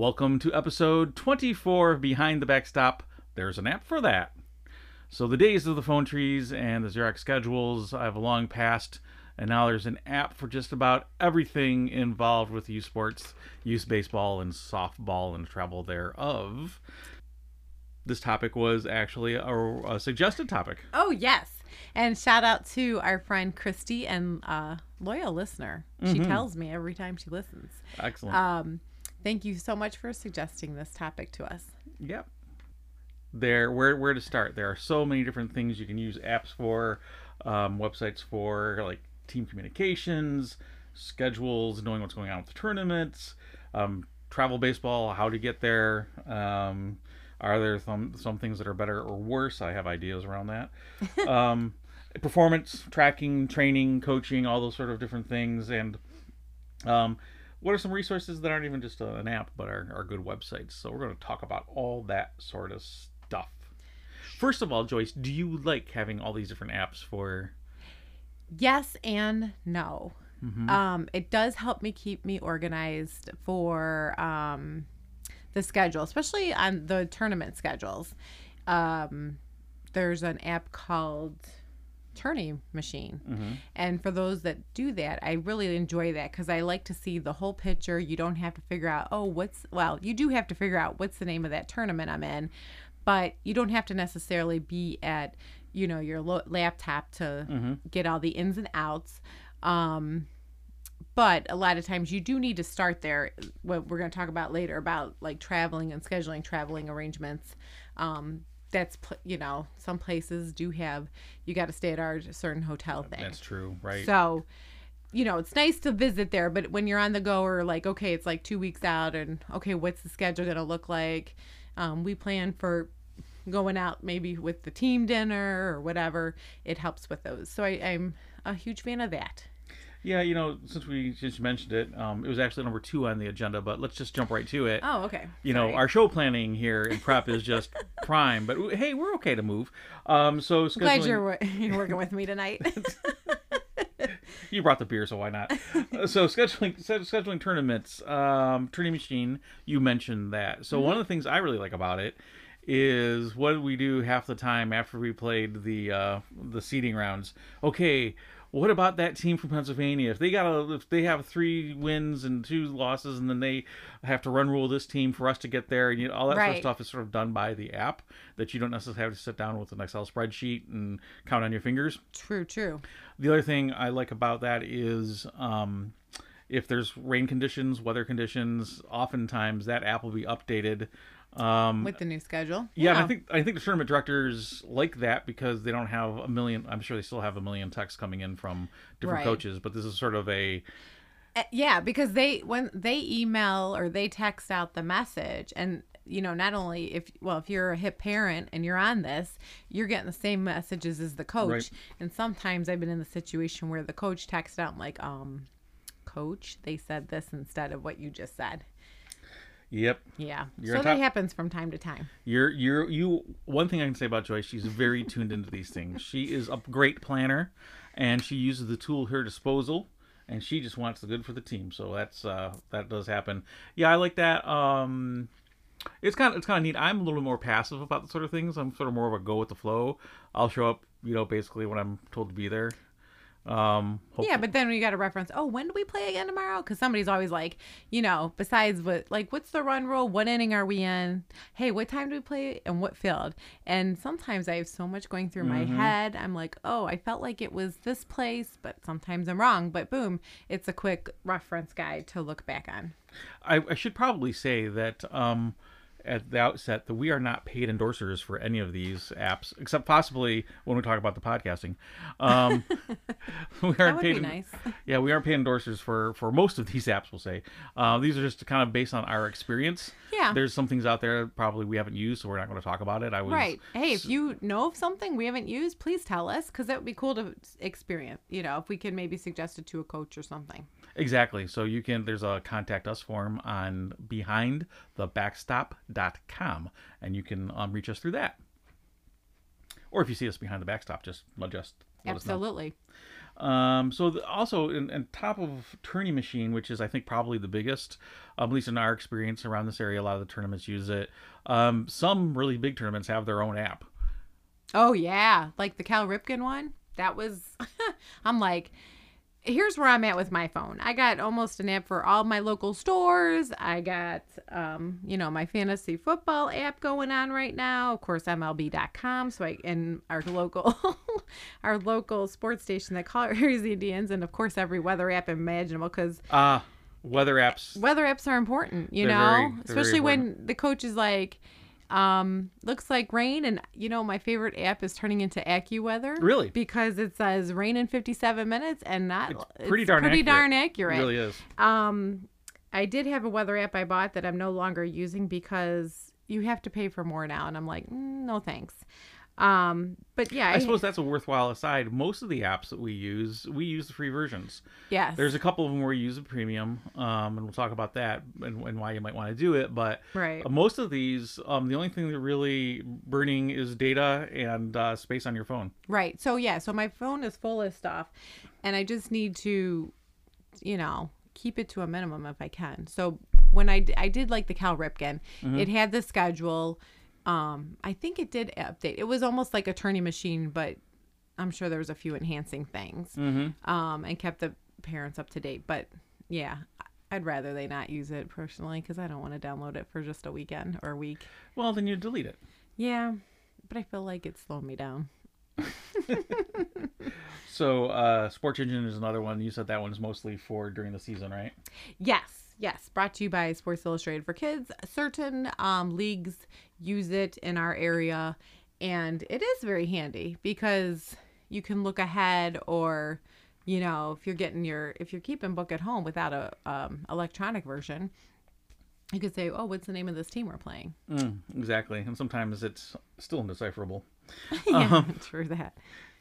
Welcome to episode 24 of Behind the Backstop. There's an app for that. So, the days of the phone trees and the Xerox schedules I've long passed, and now there's an app for just about everything involved with youth sports, youth baseball, and softball and travel thereof. This topic was actually a, a suggested topic. Oh, yes. And shout out to our friend Christy and uh, loyal listener. She Mhm. tells me every time she listens. Excellent. Um, thank you so much for suggesting this topic to us. Yep. There, where where to start? There are so many different things you can use apps for, um, websites for, like team communications, schedules, knowing what's going on with the tournaments, um, travel baseball, how to get there. Um, are there some some things that are better or worse? I have ideas around that. um, performance tracking, training, coaching, all those sort of different things, and um, what are some resources that aren't even just an app but are, are good websites so we're going to talk about all that sort of stuff first of all joyce do you like having all these different apps for Yes and no. Mhm. Um, it does help me keep me organized for um, the schedule, especially on the tournament schedules. Um, there's an app called Tourney Machine. Mhm. And for those that do that, I really enjoy that because I like to see the whole picture. You don't have to figure out, oh, what's, well, you do have to figure out what's the name of that tournament I'm in, but you don't have to necessarily be at, you know, your lo- laptop to Mhm. get all the ins and outs. Um, but a lot of times you do need to start there. What we're going to talk about later about like traveling and scheduling traveling arrangements. Um, that's you know some places do have you got to stay at our certain hotel thing. that's true right So, you know, it's nice to visit there, but when you're on the go or like, okay, it's like two weeks out and okay, what's the schedule going to look like? Um, we plan for going out maybe with the team dinner or whatever. It helps with those. So I, I'm a huge fan of that. Yeah you know since we just mentioned it um, it was actually number two on the agenda but let's just jump right to it Oh, okay. you know our show planning here in prep is just prime but hey we're okay to move um so I'm glad you're, you're working with me tonight. you brought the beer, so why not? Uh, so scheduling scheduling tournaments, um, Tourney Machine. You mentioned that. So one of the things I really like about it is what we do half the time after we played the uh, the seeding rounds? Okay. What about that team from Pennsylvania? If they got a, if they have three wins and two losses, and then they have to run rule this team for us to get there, and you know, all that sort of stuff is sort of done by the app that you don't necessarily have to sit down with an Excel spreadsheet and count on your fingers. true, true. The other thing I like about that is um, if there's rain conditions, weather conditions, oftentimes that app will be updated. Um, With the new schedule. yeah, and I think I think the tournament directors like that because they don't have a million. I'm sure they still have a million texts coming in from different Right. coaches, but this is sort of a Uh, yeah because they when they email or they text out the message and you know not only if well if you're a hip parent and you're on this you're getting the same messages as the coach Right. and sometimes i've been in the situation where the coach texted out like um coach they said this instead of what you just said yep. yeah You're so that happens from time to time You're you're you. One thing I can say about Joyce, she's very tuned into these things. She is a great planner, and she uses the tool at her disposal, and she just wants the good for the team. So that's uh, that does happen. Yeah, I like that. Um, it's kind of it's kind of neat. I'm a little more passive about the sort of things. I'm sort of more of a go with the flow. I'll show up, you know, basically when I'm told to be there. Um, yeah but then we got to reference oh when do we play again tomorrow? Because somebody's always like you know besides what like what's the run rule? What inning are we in? Hey what time do we play and what field? And sometimes i have so much going through my head i'm like oh i felt like it was this place but sometimes i'm wrong but boom it's a quick reference guide to look back on. I, I should probably say that um, at the outset that we are not paid endorsers for any of these apps, except possibly when we talk about the podcasting. Um, we aren't that would paid. be nice Yeah, we aren't paid endorsers for for most of these apps. We'll say uh, these are just kind of based on our experience. Yeah. there's some things out there probably we haven't used, so we're not going to talk about it. I was right hey if you know of something we haven't used please tell us because that would be cool to experience you know if we can maybe suggest it to a coach or something Exactly. So you can there's a contact us form on behindthebackstop.com and you can um, reach us through that. Or if you see us behind the backstop, just just let us know. absolutely Um, so the, also, in, in top of Tourney Machine, which is I think probably the biggest, um, at least in our experience around this area, a lot of the tournaments use it. Um, some really big tournaments have their own app. Oh yeah, like the Cal Ripken one. That was I'm like here's where I'm at with my phone. I got almost an app for all my local stores. I got um, you know, my fantasy football app going on right now. Of course, MLB.com. So I and our local our local sports station that covers the Indians and of course every weather app imaginable because Ah, weather apps. weather apps are important, you They're know, very especially when the coach is like, um, looks like rain, and you know, my favorite app is turning into AccuWeather. Really? Because it says rain in 57 minutes, and not It's pretty darn pretty accurate. darn It really is. Um, I did have a weather app I bought that I'm no longer using because you have to pay for more now, and I'm like, mm, no thanks. Um, but yeah, I suppose that's a worthwhile aside. Most of the apps that we use, we use the free versions. yes, There's a couple of them where we use a premium, um, and we'll talk about that and, and why you might want to do it. But right. uh, most of these, um, the only thing that really burning is data and uh, space on your phone. Right. So yeah, so my phone is full of stuff and I just need to you know, keep it to a minimum if I can. So when I d- I did like the Cal Ripken, it had the schedule um I think it did update. It was almost like a Tourney Machine, but I'm sure there was a few enhancing things. Mm-hmm. Um and kept the parents up to date, but yeah, I'd rather they not use it personally cuz I don't want to download it for just a weekend or a week. Well, then you delete it. Yeah, but I feel like it's slowing me down. So, uh, Sports Engine is another one. You said that one's mostly for during the season, right? Yes, yes. Brought to you by Sports Illustrated for Kids. Certain um, leagues use it in our area, and it is very handy because you can look ahead, or you know, if you're getting your if you're keeping book at home without a um, electronic version, you could say, "Oh, what's the name of this team we're playing?" Mm, exactly. And sometimes it's still indecipherable. yeah, true that.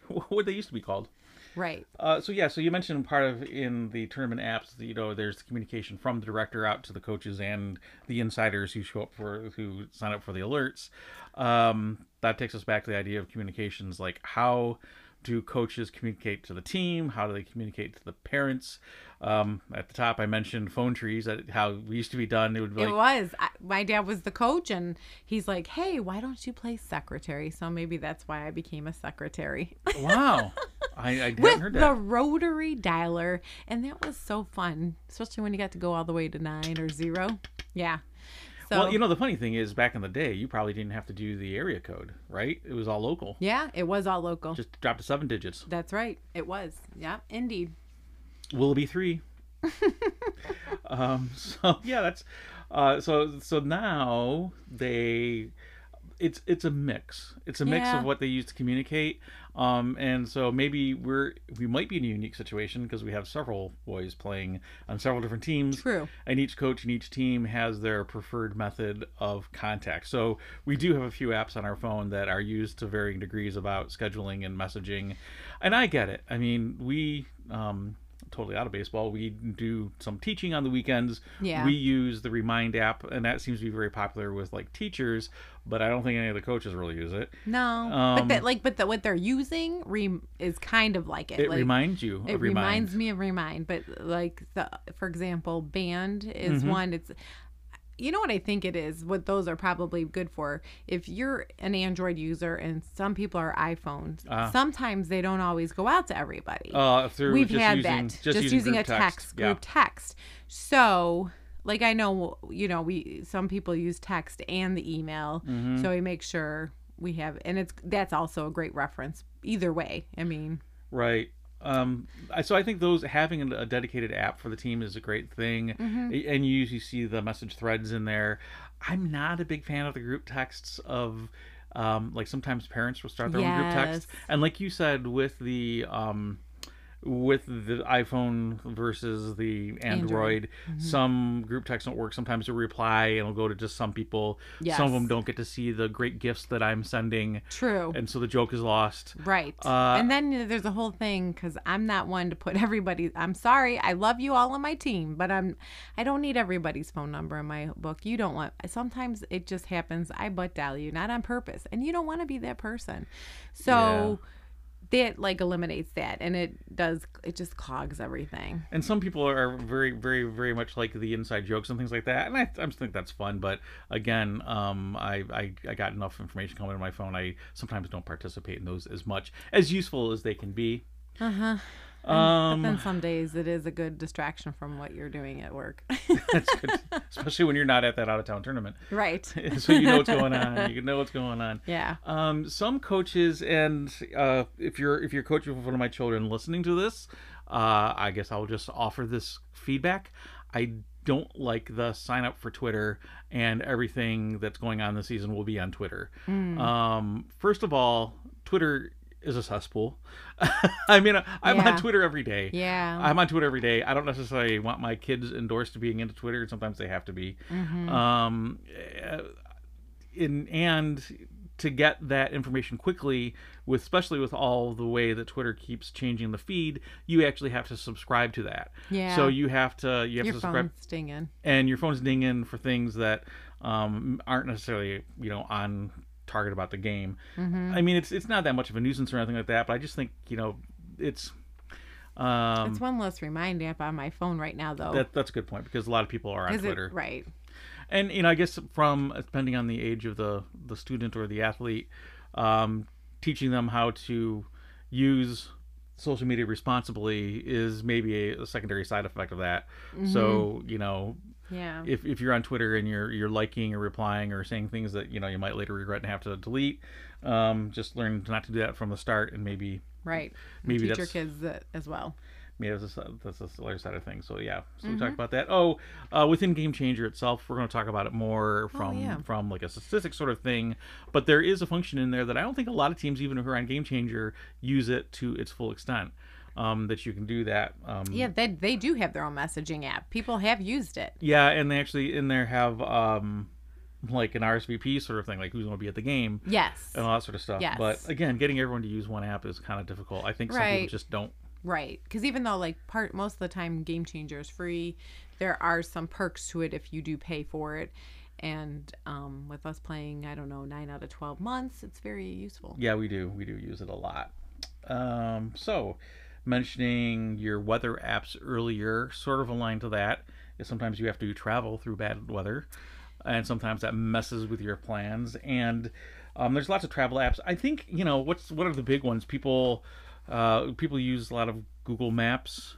what they used to be called. Right. Uh, so yeah, so you mentioned part of in the tournament apps, you know, there's communication from the director out to the coaches and the insiders who show up for who sign up for the alerts. Um, that takes us back to the idea of communications, like how do coaches communicate to the team? How do they communicate to the parents? Um, at the top, I mentioned phone trees. That how we used to be done. It would be it was. I, my dad was the coach, and he's like, "Hey, why don't you play secretary?" So maybe that's why I became a secretary. wow, I, I hadn't with heard the rotary dialer and that was so fun especially when you got to go all the way to nine or zero yeah so well, you know, the funny thing is, back in the day, you probably didn't have to do the area code, right? It was all local. yeah it was all local Just drop to seven digits. that's right it was yeah indeed Will it be three? um, so yeah, that's uh, so so now they it's it's a mix. It's a mix Yeah. of what they use to communicate. Um, and so maybe we're we might be in a unique situation because we have several boys playing on several different teams. True. And each coach and each team has their preferred method of contact. So we do have a few apps on our phone that are used to varying degrees about scheduling and messaging. And I get it. I mean, we um totally out of baseball. We do some teaching on the weekends. Yeah. We use the Remind app, and that seems to be very popular with like teachers. But I don't think any of the coaches really use it. no but Um, that like but the, what they're using re- is kind of like it It like, reminds you. it reminds Remind. me of remind but like the for example band is Mm-hmm. one it's you know what i think it is what those are probably good for if you're an android user and some people are iphones Ah. sometimes they don't always go out to everybody Uh, we've just had using, that just, using, a group text, Yeah. group text so like i know you know we some people use text and the email Mm-hmm. so we make sure we have and it's that's also a great reference either way i mean Right. Um, I- so I think those having a dedicated app for the team is a great thing, Mm-hmm. And you usually see the message threads in there. I'm not a big fan of the group texts of, um, like sometimes parents will start their own group text, and like you said with the um, with the iPhone versus the Android, Mm-hmm. some group texts don't work. Sometimes a reply and it'll go to just some people. Some of them don't get to see the great gifts that I'm sending, true and so the joke is lost. Right. Uh, and then there's a whole thing because I'm not one to put everybody. I'm sorry. I love you all on my team, but I'm. I don't need everybody's phone number in my book. You don't want. Sometimes it just happens. I butt dial you, not on purpose, and you don't want to be that person. So. That like eliminates that, and it does. It just clogs everything. and some people are very very very much like the inside jokes and things like that and i, I just think that's fun but again um, I, I i got enough information coming to my phone i sometimes don't participate in those as much as useful as they can be Uh huh. Um but then some days it is a good distraction from what you're doing at work. that's good. Especially when you're not at that out of town tournament. Right. so you know what's going on. You can know what's going on. Yeah. um, some coaches and uh, if you're if you're coaching with one of my children listening to this uh, i guess i'll just offer this feedback. I don't like the sign up for twitter and everything that's going on this season will be on twitter. Um, first of all twitter is a cesspool i mean i'm Yeah. on twitter every day Yeah. I'm on Twitter every day. I don't necessarily want my kids endorsed to being into Twitter. Sometimes they have to be. Mm-hmm. Um, uh, in and to get that information quickly, with especially with all the way that Twitter keeps changing the feed, you actually have to subscribe to that. Yeah. So you have to you have Your to subscribe, phone's stinging. and your phone's dinging in for things that um, aren't necessarily you know on target about the game. Mm-hmm. I mean, it's it's not that much of a nuisance or anything like that, but I just think you know it's. Um, It's one less reminder app on my phone right now, though. that, that's a good point because a lot of people are on Is it- Twitter, right. and you know, I guess from depending on the age of the the student or the athlete, um, teaching them how to use social media responsibly is maybe a, a secondary side effect of that. So you know, Yeah. if, if you're on Twitter and you're you're liking or replying or saying things that you know you might later regret and have to delete, um, just learn not to do that from the start, and maybe right. maybe Teach your kids that as well. yeah, that's a, that's a other side of things. So yeah, so Mm-hmm. we talked about that. Oh, uh, within Game Changer itself, we're going to talk about it more from Oh, yeah. from like a statistic sort of thing. But there is a function in there that I don't think a lot of teams, even who are on Game Changer, use it to its full extent. Um, that you can do that. Um, Yeah, they they do have their own messaging app. People have used it. yeah, and they actually in there have um, like an RSVP sort of thing, like who's going to be at the game Yes. and all that sort of stuff. Yes. But again, getting everyone to use one app is kind of difficult. I think some people just don't. Right. Because even though like part most of the time Game Changer is free, there are some perks to it if you do pay for it. And um, with us playing, I don't know, nine out of twelve months, it's very useful. Yeah, we do. We do use it a lot. Um, so, mentioning your weather apps earlier, sort of aligned to that, is sometimes you have to travel through bad weather, and sometimes that messes with your plans. And um, there's lots of travel apps. I think you know what's what are the big ones? People uh, people use a lot of Google Maps.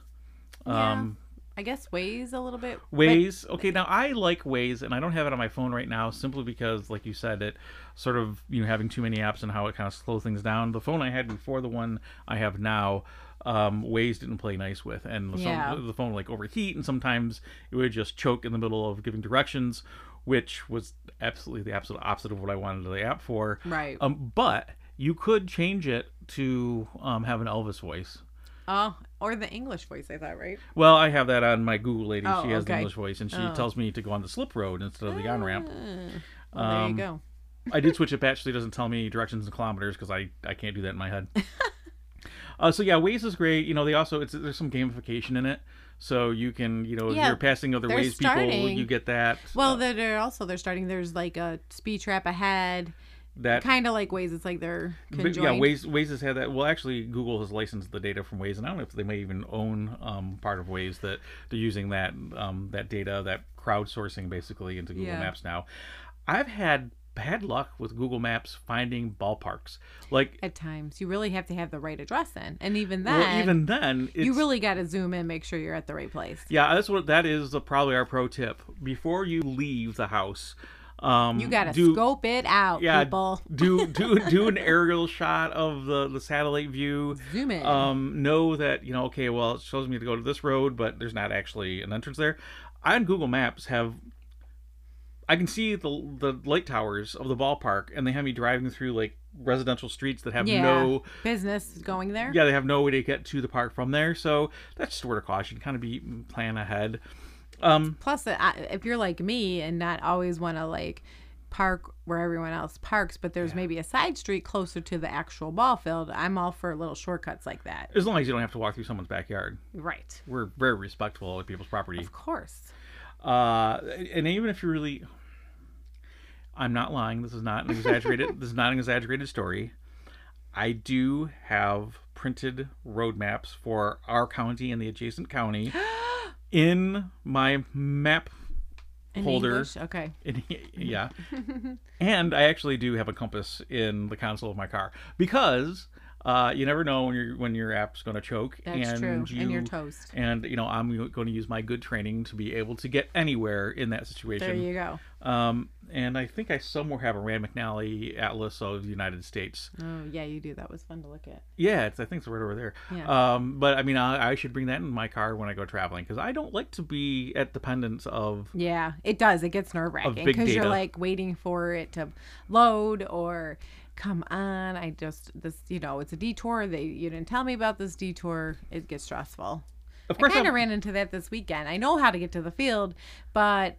Um, I guess Waze a little bit. but- Waze. Okay, now I like Waze, and I don't have it on my phone right now simply because, like you said, it sort of you know having too many apps and how it kind of slows things down. The phone I had before the one I have now, um, Waze didn't play nice with, and some- the phone would like overheat, and sometimes it would just choke in the middle of giving directions, which was absolutely the absolute opposite of what I wanted the app for. Right. Um, but you could change it to um, have an Elvis voice. Oh, or the English voice, I thought, right? Well, I have that on my Google lady. Oh, she has the. English voice, and she Oh. tells me to go on the slip road instead of the on ramp. Ah, well, there Um, you go. I did switch it back. She doesn't tell me directions in kilometers because I, I can't do that in my head. uh, so yeah, Waze is great. You know, they also it's there's some gamification in it, so you can you know if you're passing other they're Waze people, you get that. Well, uh, they're also they're starting. There's like a speed trap ahead, that kind of like Waze. It's like they're But yeah, conjoined. Waze, Waze has had that. Well, actually, Google has licensed the data from Waze, and I don't know if they may even own um, part of Waze that they're using that um, that data, that crowdsourcing, basically into Google Yeah. Maps now. I've had bad luck with Google Maps finding ballparks. Like, At times, you really have to have the right address in, and even then, well, even then, you really got to zoom in, make sure you're at the right place. yeah, that's what that is. The, probably our pro tip before you leave the house. Um, You got to do, scope it out, yeah, people. do do do an aerial shot of the the satellite view. Zoom in. um, know that you know okay well it shows me to go to this road but there's not actually an entrance there i on google maps have i can see the the light towers of the ballpark and they have me driving through like residential streets that have yeah, no business going there. yeah they have no way to get to the park from there so that's just a word of caution kind of be plan ahead um Plus, if you're like me and not always want to like park where everyone else parks, but there's maybe a side street closer to the actual ball field, I'm all for little shortcuts like that. as long as you don't have to walk through someone's backyard Right. we're very respectful of people's property Of course. Uh and even if you really i'm not lying this is not an exaggerated this is not an exaggerated story I do have printed roadmaps for our county and the adjacent county in my map In Holder. English? Okay. in, yeah. and I actually do have a compass in the console of my car because uh, you never know when your when your app's going to choke. That's and true. You, and you're toast. And you know I'm going to use my good training to be able to get anywhere in that situation. There you go. Um, and I think I somewhere have a Rand McNally Atlas of the United States. Oh, yeah, you do. That was fun to look at. Yeah, it's I think it's right over there. Yeah. Um, but I mean, I, I should bring that in my car when I go traveling because I don't like to be at dependence of. Yeah, it does. It gets nerve wracking because you're like waiting for it to load or come on. I just this you know it's a detour. They you didn't tell me about this detour. It gets stressful. Of course, I kind of ran into that this weekend. I know how to get to the field, but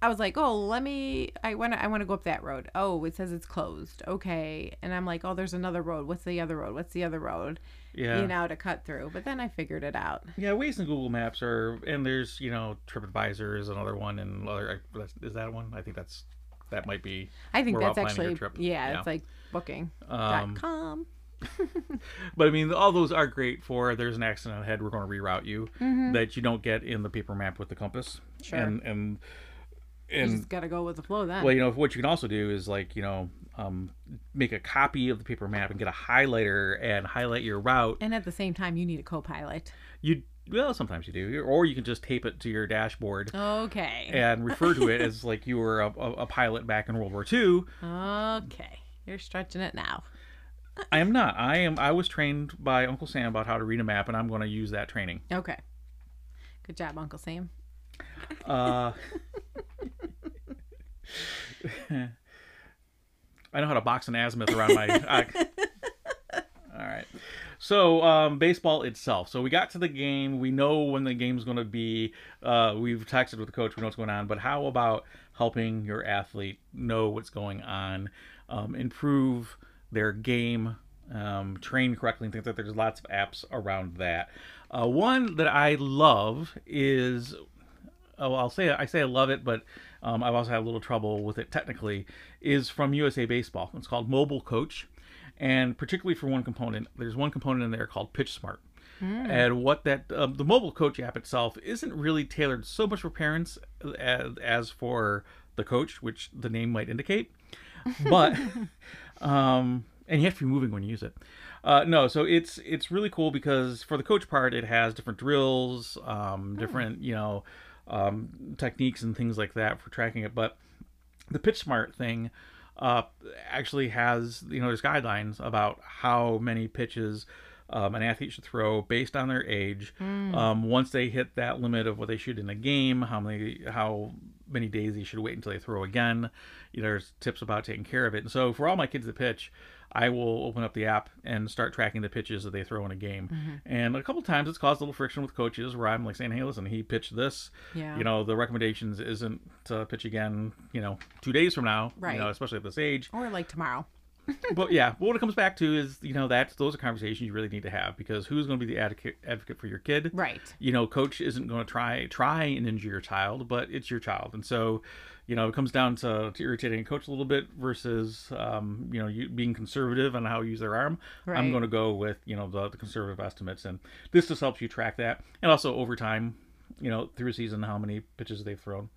I was like, oh, let me. I want to. I want to go up that road. Oh, it says it's closed. Okay, and I'm like, oh, there's another road. What's the other road? What's the other road? yeah. You know, to cut through. But then I figured it out. Yeah, Waze and Google Maps are, and there's you know TripAdvisor is another one, and other is that one? I think that's that might be. I think that's all planning your actually trip. yeah, Yeah. It's like booking Um, dot com. but I mean, all those are great for. There's an accident ahead. We're going to reroute you that you don't get in the paper map with the compass. Mm-hmm. Sure. And and You and just gotta go with the flow then. well, you know what you can also do is like you know um, make a copy of the paper map and get a highlighter and highlight your route. and at the same time, you need a co-pilot. You well, sometimes you do, or you can just tape it to your dashboard. Okay. And refer to it as like you were a, a, pilot back in World War II. Okay. You're stretching it now. I am not. I am. I was trained by Uncle Sam about how to read a map, and I'm going to use that training. Okay. Good job, Uncle Sam. Uh, I know how to box an azimuth around my. I- all right. So um, baseball itself. So we got to the game. We know when the game's going to be. Uh, we've texted with the coach. We know what's going on. But how about helping your athlete know what's going on, um, improve their game, um, train correctly, and things like that. There's lots of apps around that. Uh, one that I love is oh, I'll say I say I love it, but um, I've also had a little trouble with it technically. Is from USA Baseball. It's called Mobile Coach, and particularly for one component, there's one component in there called Pitch Smart. And what that um, the mobile coach app itself isn't really tailored so much for parents as, as for the coach, which the name might indicate. But um, and you have to be moving when you use it. Uh, no, so it's it's really cool because for the coach part, it has different drills, um, different you know um, techniques and things like that for tracking it. But the pitch smart thing uh, actually has you know there's guidelines about how many pitches um, an athlete should throw based on their age. Um, once they hit that limit of what they shoot in a game, how many how many days they should wait until they throw again. You know, there's tips about taking care of it. And so for all my kids that pitch, I will open up the app and start tracking the pitches that they throw in a game. Mm-hmm. And a couple times it's caused a little friction with coaches where I'm like saying, "Hey, listen, he pitched this. Yeah. You know, the recommendations isn't to pitch again. You know, two days from now. Right. You know, especially at this age. Or like tomorrow. but yeah, but what it comes back to is, you know, that's those are conversations you really need to have because who's going to be the advocate advocate for your kid? Right. you know, coach isn't going to try try and injure your child, but it's your child, and so, you know, it comes down to, to irritating a coach a little bit versus, um, you know, you being conservative on how you use their arm. I'm going to go with you know the, the conservative estimates, and this just helps you track that, and also over time, you know, through season, how many pitches they've thrown,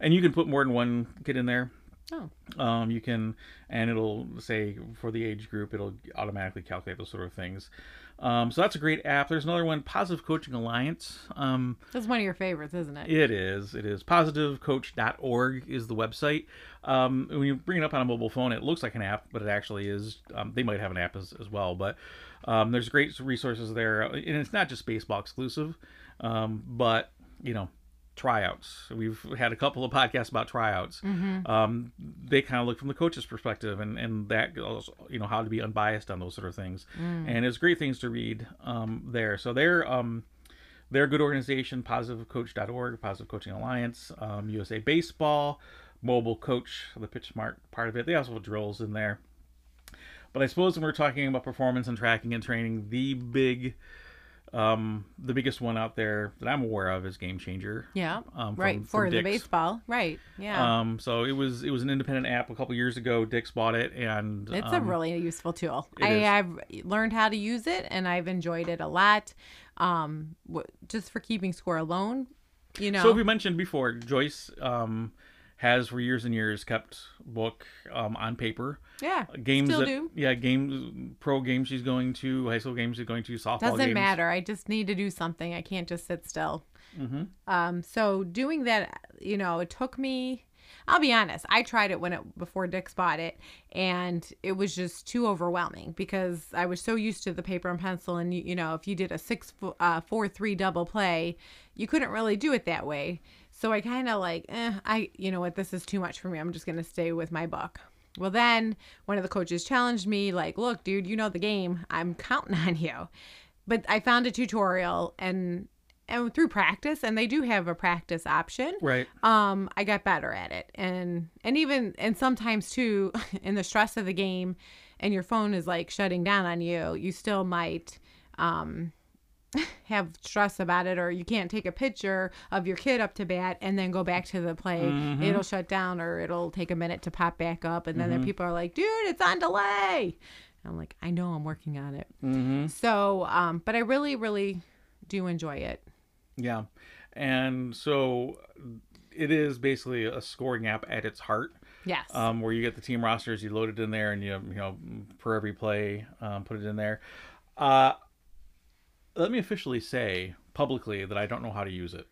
and you can put more than one kid in there. Oh. Um, you can, and it'll say for the age group, it'll automatically calculate those sort of things. Um, so that's a great app. There's another one, Positive Coaching Alliance. Um, That's one of your favorites, isn't it? it is. It is. PositiveCoach.org is the website. Um, when you bring it up on a mobile phone, it looks like an app, but it actually is. Um, they might have an app as, as well, but um, there's great resources there, and it's not just baseball exclusive, um, but you know, tryouts. We've had a couple of podcasts about tryouts. Um, they kind of look from the coach's perspective, and and that goes, you know how to be unbiased on those sort of things, and it's great things to read um, there. So they're um, they're a good organization, positivecoach.org, Positive Coaching Alliance, um, USA Baseball, Mobile Coach, the Pitch Smart part of it. They also have drills in there. But I suppose when we're talking about performance and tracking and training, the big Um, the biggest one out there that I'm aware of is Game Changer. Yeah. Um, from- right for the baseball. Right. Yeah. Um, so it was it was an independent app a couple years ago. Dick's bought it, and It's a um, really useful tool. I, have learned how to use it and I've enjoyed it a lot. Um, w- just for keeping score alone, you know. So we mentioned before, Joyce um, has for years and years kept book um, on paper. yeah. Games Still that, do. yeah, games, pro games she's going to, high school games she's going to, softball Doesn't games. matter. I just need to do something. I can't just sit still. Mm-hmm. Um, so doing that, you know, it took me. I'll be honest. I tried it when it before Dick's bought it, and it was just too overwhelming because I was so used to the paper and pencil. And you, you know, if you did a six uh, four three double play, you couldn't really do it that way. So I kind of like, eh, I you know what, this is too much for me. I'm just gonna stay with my book. Well, then one of the coaches challenged me, like, look, dude, you know the game. I'm counting on you. But I found a tutorial and and through practice, and they do have a practice option. Right. Um, I got better at it, and and even and sometimes too, in the stress of the game, and your phone is like shutting down on you, you still might um have stress about it or you can't take a picture of your kid up to bat and then go back to the play Mm-hmm. it'll shut down or it'll take a minute to pop back up and then there people are like dude it's on delay and i'm like i know i'm working on it Mm-hmm. so um but i really really do enjoy it Yeah. And so it is basically a scoring app at its heart. yes um, where you get the team rosters, you load it in there, and you you know for every play, um, put it in there. Uh, let me officially say publicly that I don't know how to use it.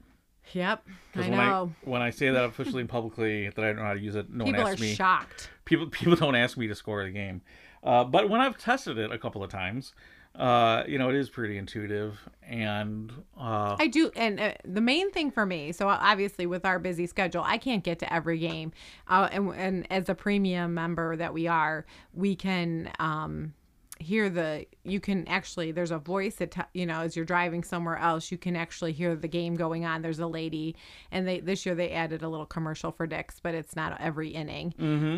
yep i Because know when I when I say that officially and publicly that I don't know how to use it, no people one asks me. People are shocked People people don't ask me to score the game. Uh, but when I've tested it a couple of times, uh, you know it is pretty intuitive, and uh, I do, and uh, the main thing for me. So obviously, with our busy schedule, I can't get to every game, uh, and and as a premium member that we are, we can um, hear the. You can actually there's a voice that t- you know as you're driving somewhere else, you can actually hear the game going on. There's a lady, and they this year they added a little commercial for Dick's, but it's not every inning.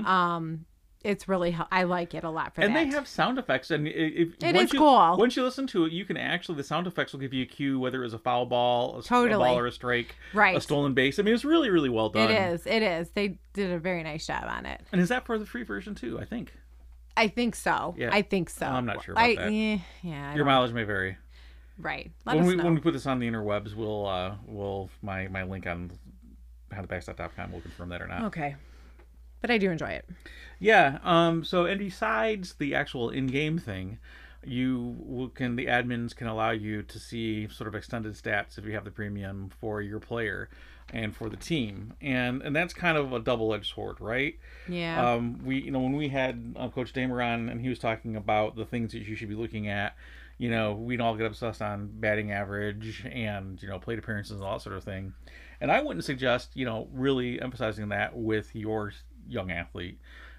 Um, it's really I like it a lot for Mm-hmm. and that. they have sound effects and if It once is you, cool. once you listen to it you can actually the sound effects will give you a cue whether it was a foul ball a, s- a Totally. ball or a strike Right. a stolen base i mean it's really really well done it is. It is. They did a very nice job on it. and is that for the free version too i think I think so. Yeah. I think so. I'm not sure about I, that. eh, yeah. Your don't- mileage may vary right. Let when we know. when we put this on the interwebs we'll uh we'll my my link on howthebackstop.com will confirm that or not okay. But I do enjoy it. Yeah. Um. So, and besides the actual in-game thing, you can the admins can allow you to see sort of extended stats if you have the premium for your player and for the team, and and that's kind of a double-edged sword, right? Yeah. Um. We you know when we had uh, Coach Damer on and he was talking about the things that you should be looking at. You know, we'd all get obsessed on batting average and you know plate appearances and all that sort of thing. And I wouldn't suggest you know really emphasizing that with your young athlete.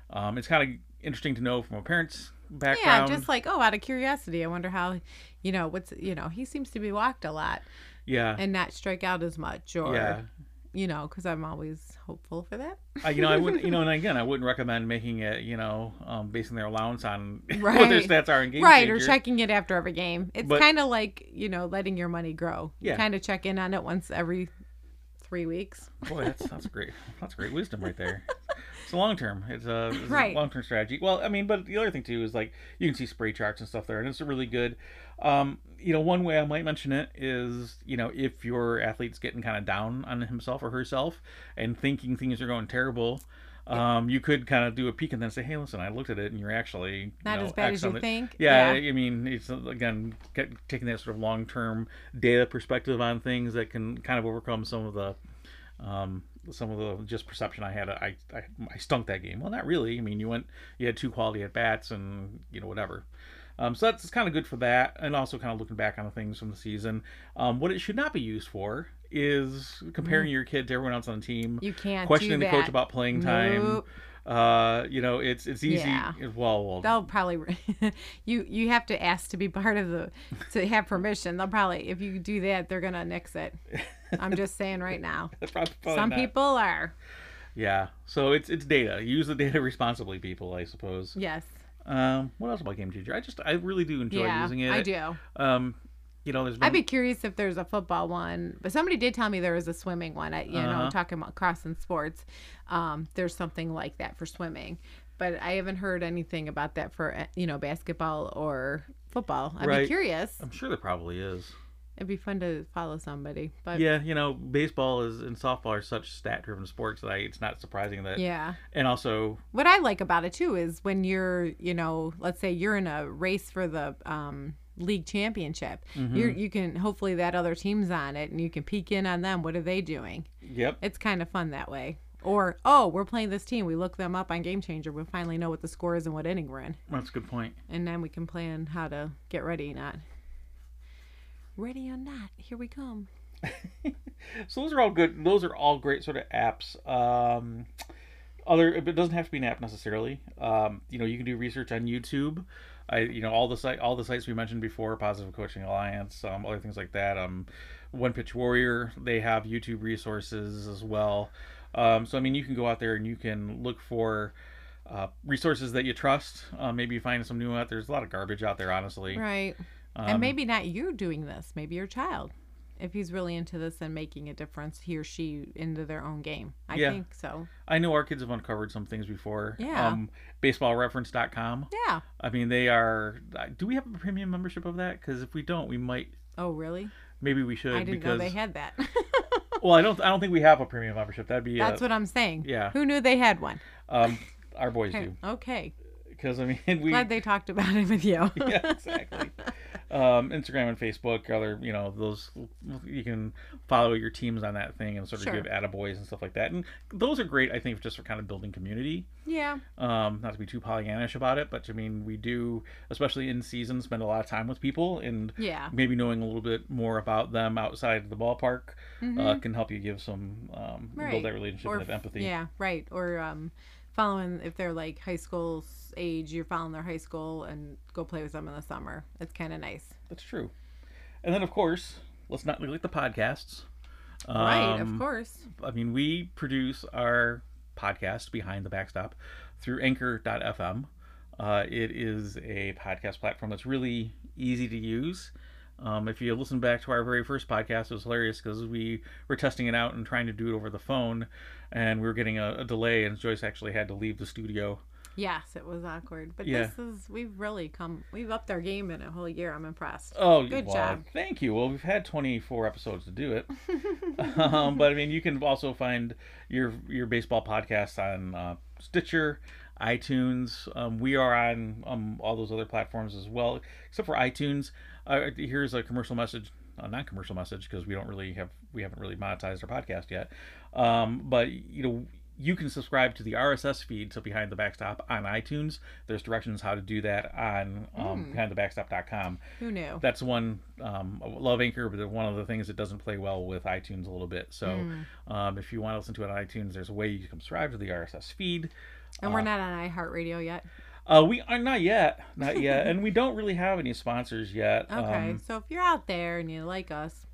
Um, it's kind of interesting to know from a parent's background. yeah. Just like, oh, out of curiosity, I wonder how, you know, what's, you know, he seems to be walked a lot yeah, and not strike out as much or, yeah. You know, because I'm always hopeful for that. Uh, you know, I wouldn't. You know, and again, I wouldn't recommend making it. You know, um, basing their allowance on what their Right. stats are in game. right. Or checking it after every game. It's kind of like, you know, letting your money grow. You Yeah. kind of check in on it once every three weeks. Boy, that's that's great. That's great wisdom right there. It's a long term. It's a, it's Right. a long term strategy. Well, I mean, but the other thing too is like you can see spray charts and stuff there, and it's a really good. Um, you know, one way I might mention it is you know if your athlete's getting kind of down on himself or herself and thinking things are going terrible. Um, you could kind of do a peek and then say, "Hey, listen, I looked at it, and you're actually you Not know, as bad as you the-" think. Yeah, I mean, it's again taking that sort of long-term data perspective on things that can kind of overcome some of the um, some of the just perception I had. I, I I stunk that game. Well, not really. I mean, you went you had two quality at bats and you know whatever. Um, so that's kind of good for that, and also kind of looking back on the things from the season. Um, what it should not be used for is comparing your kid to everyone else on the team, You can't questioning the coach about playing time. Nope. Uh, you know, it's it's easy. Yeah. Well, well, They'll probably you you have to ask to be part of the to have permission. They'll probably if you do that, they're gonna nix it. I'm just saying right now. probably, probably Some not. people are. Yeah. So it's it's data. Use the data responsibly, people. I suppose. Yes. Um, what else about Game Changer? I just I really do enjoy yeah. using it. I do. Um, you know, there's been, I'd be curious if there's a football one, but somebody did tell me there was a swimming one. At, you know, Uh-huh. talking about crossing sports, um, there's something like that for swimming, but I haven't heard anything about that for you know basketball or football. I'd Right. be curious. I'm sure there probably is. It'd be fun to follow somebody, but Yeah, you know, baseball is and softball are such stat-driven sports that I, it's not surprising that. yeah. And also, What I like about it too is when you're, you know, let's say you're in a race for the um, league championship, Mm-hmm. you're, you can hopefully that other team's on it and you can peek in on them. What are they doing? yep, It's kind of fun that way. Or oh, we're playing this team. We look them up on Game Changer. We finally know what the score is and what inning we're in, that's a good point. and then we can plan how to get ready. Not ready or not, here we come. So those are all good. Those are all great sort of apps. Um, other, it doesn't have to be an app necessarily. Um, you know, you can do research on YouTube. I, you know, all the site, all the sites we mentioned before, Positive Coaching Alliance, um, other things like that. Um, One Pitch Warrior, they have YouTube resources as well. Um, so I mean, you can go out there and you can look for uh, resources that you trust. Uh, maybe you find some new out. There's a lot of garbage out there, honestly. Right. Um, and maybe not you doing this. Maybe your child, if he's really into this and making a difference, he or she into their own game. I Yeah. think so. I know our kids have uncovered some things before. Yeah. Um, baseballreference.com. Yeah. I mean, they are. Do we have a premium membership of that? Because if we don't, we might. Oh, really? Maybe we should. I didn't because know they had that. well, I don't. I don't think we have a premium membership. That'd be. That's uh, what I'm saying. yeah. Who knew they had one? um, our boys do. Okay. Because I mean, we. Glad they talked about it with you. yeah, exactly. Um, Instagram and Facebook, other you know those you can follow your teams on that thing and sort of Sure. give attaboys and stuff like that, and those are great. I think just for kind of building community. yeah. um, not to be too Pollyannish about it, but I mean, we do, especially in season, spend a lot of time with people, and Yeah. maybe knowing a little bit more about them outside of the ballpark uh, Mhm. can help you give some um, Right. build that relationship Or and have empathy. Yeah, right. Or um, following if they're like high school age, you're following their high school and go play with them in the summer. It's kind of nice. That's true. And then, of course, let's not neglect the podcasts. right, Um, of course. I mean, we produce our podcast behind the backstop through Anchor.fm. Uh, it is a podcast platform that's really easy to use. Um, if you listen back to our very first podcast, it was hilarious because we were testing it out and trying to do it over the phone, and we were getting a, a delay, and Joyce actually had to leave the studio. Yes, it was awkward, but Yeah. this is we've really come. We've upped our game in a whole year. I'm impressed. Oh, Good well, job. Thank you. Well, we've had 24 episodes to do it, um, but I mean, you can also find your your baseball podcast on uh, Stitcher, iTunes. Um, we are on um, all those other platforms as well, except for iTunes. Uh, here's a commercial message, a non-commercial message, because we don't really have we haven't really monetized our podcast yet. Um, but you know. You can subscribe to the RSS feed, so Behind the Backstop on iTunes. There's directions how to do that on um, BehindTheBackstop.com Who knew? that's one um, love Anchor, but one of the things that doesn't play well with iTunes a little bit. So Hmm. um, if you want to listen to it on iTunes, there's a way you can subscribe to the RSS feed. and we're not on iHeartRadio yet. Uh, we are not yet, not yet, and we don't really have any sponsors yet. Okay, Um, so if you're out there and you like us,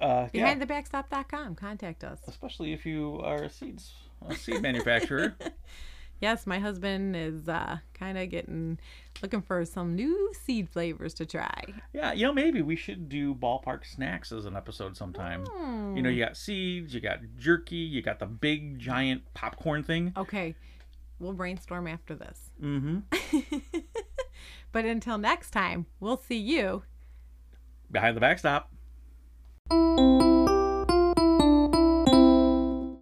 uh, behindthebackstop.com, contact us. especially if you are a seeds a seed manufacturer. Yes, my husband is uh, kind of getting looking for some new seed flavors to try. yeah, you know, maybe we should do ballpark snacks as an episode sometime. You know, you got seeds, you got jerky, you got the big giant popcorn thing. Okay, we'll brainstorm after this. Mm-hmm. But until next time, we'll see you Behind the backstop.